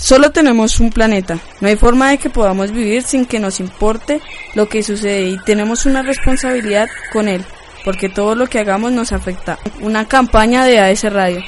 Solo tenemos un planeta, no hay forma de que podamos vivir sin que nos importe lo que sucede y tenemos una responsabilidad con él, porque todo lo que hagamos nos afecta. Una campaña de AS Radio.